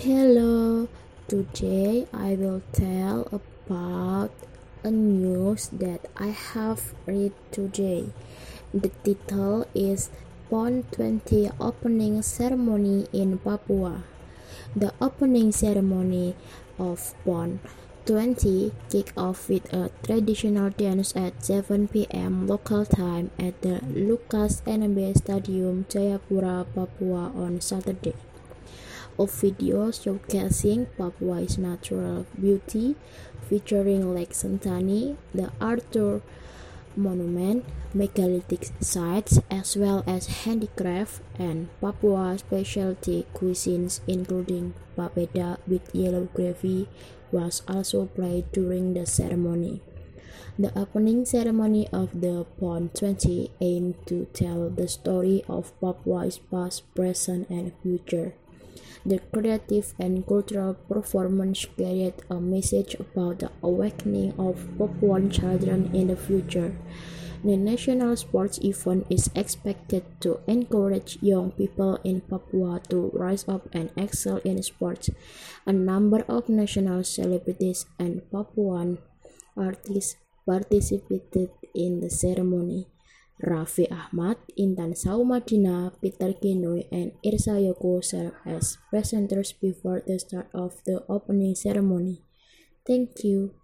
Hello, today I will tell about a news that I have read today. The title is PON 20 Opening Ceremony in Papua. The opening ceremony of PON 20 kicked off with a traditional dance at 7 p.m. local time at the Lukas Enembe Stadium, Jayapura, Papua on Saturday a videos showcasing Papua's natural beauty, featuring Lake Sentani, the Arthur Monument, megalithic sites, as well as handicraft and Papua specialty cuisines, including papeda with yellow gravy, was also played during the ceremony. The opening ceremony of the PON 20 aimed to tell the story of Papua's past, present, and future. The creative and cultural performance carried a message about the awakening of Papuan children in the future. The national sports event is expected to encourage young people in Papua to rise up and excel in sports. A number of national celebrities and Papuan artists participated in the ceremony. Raffi Ahmad, Intan Saumadina, Peter Kinoy, and Irsa Yoko as presenters before the start of the opening ceremony. Thank you.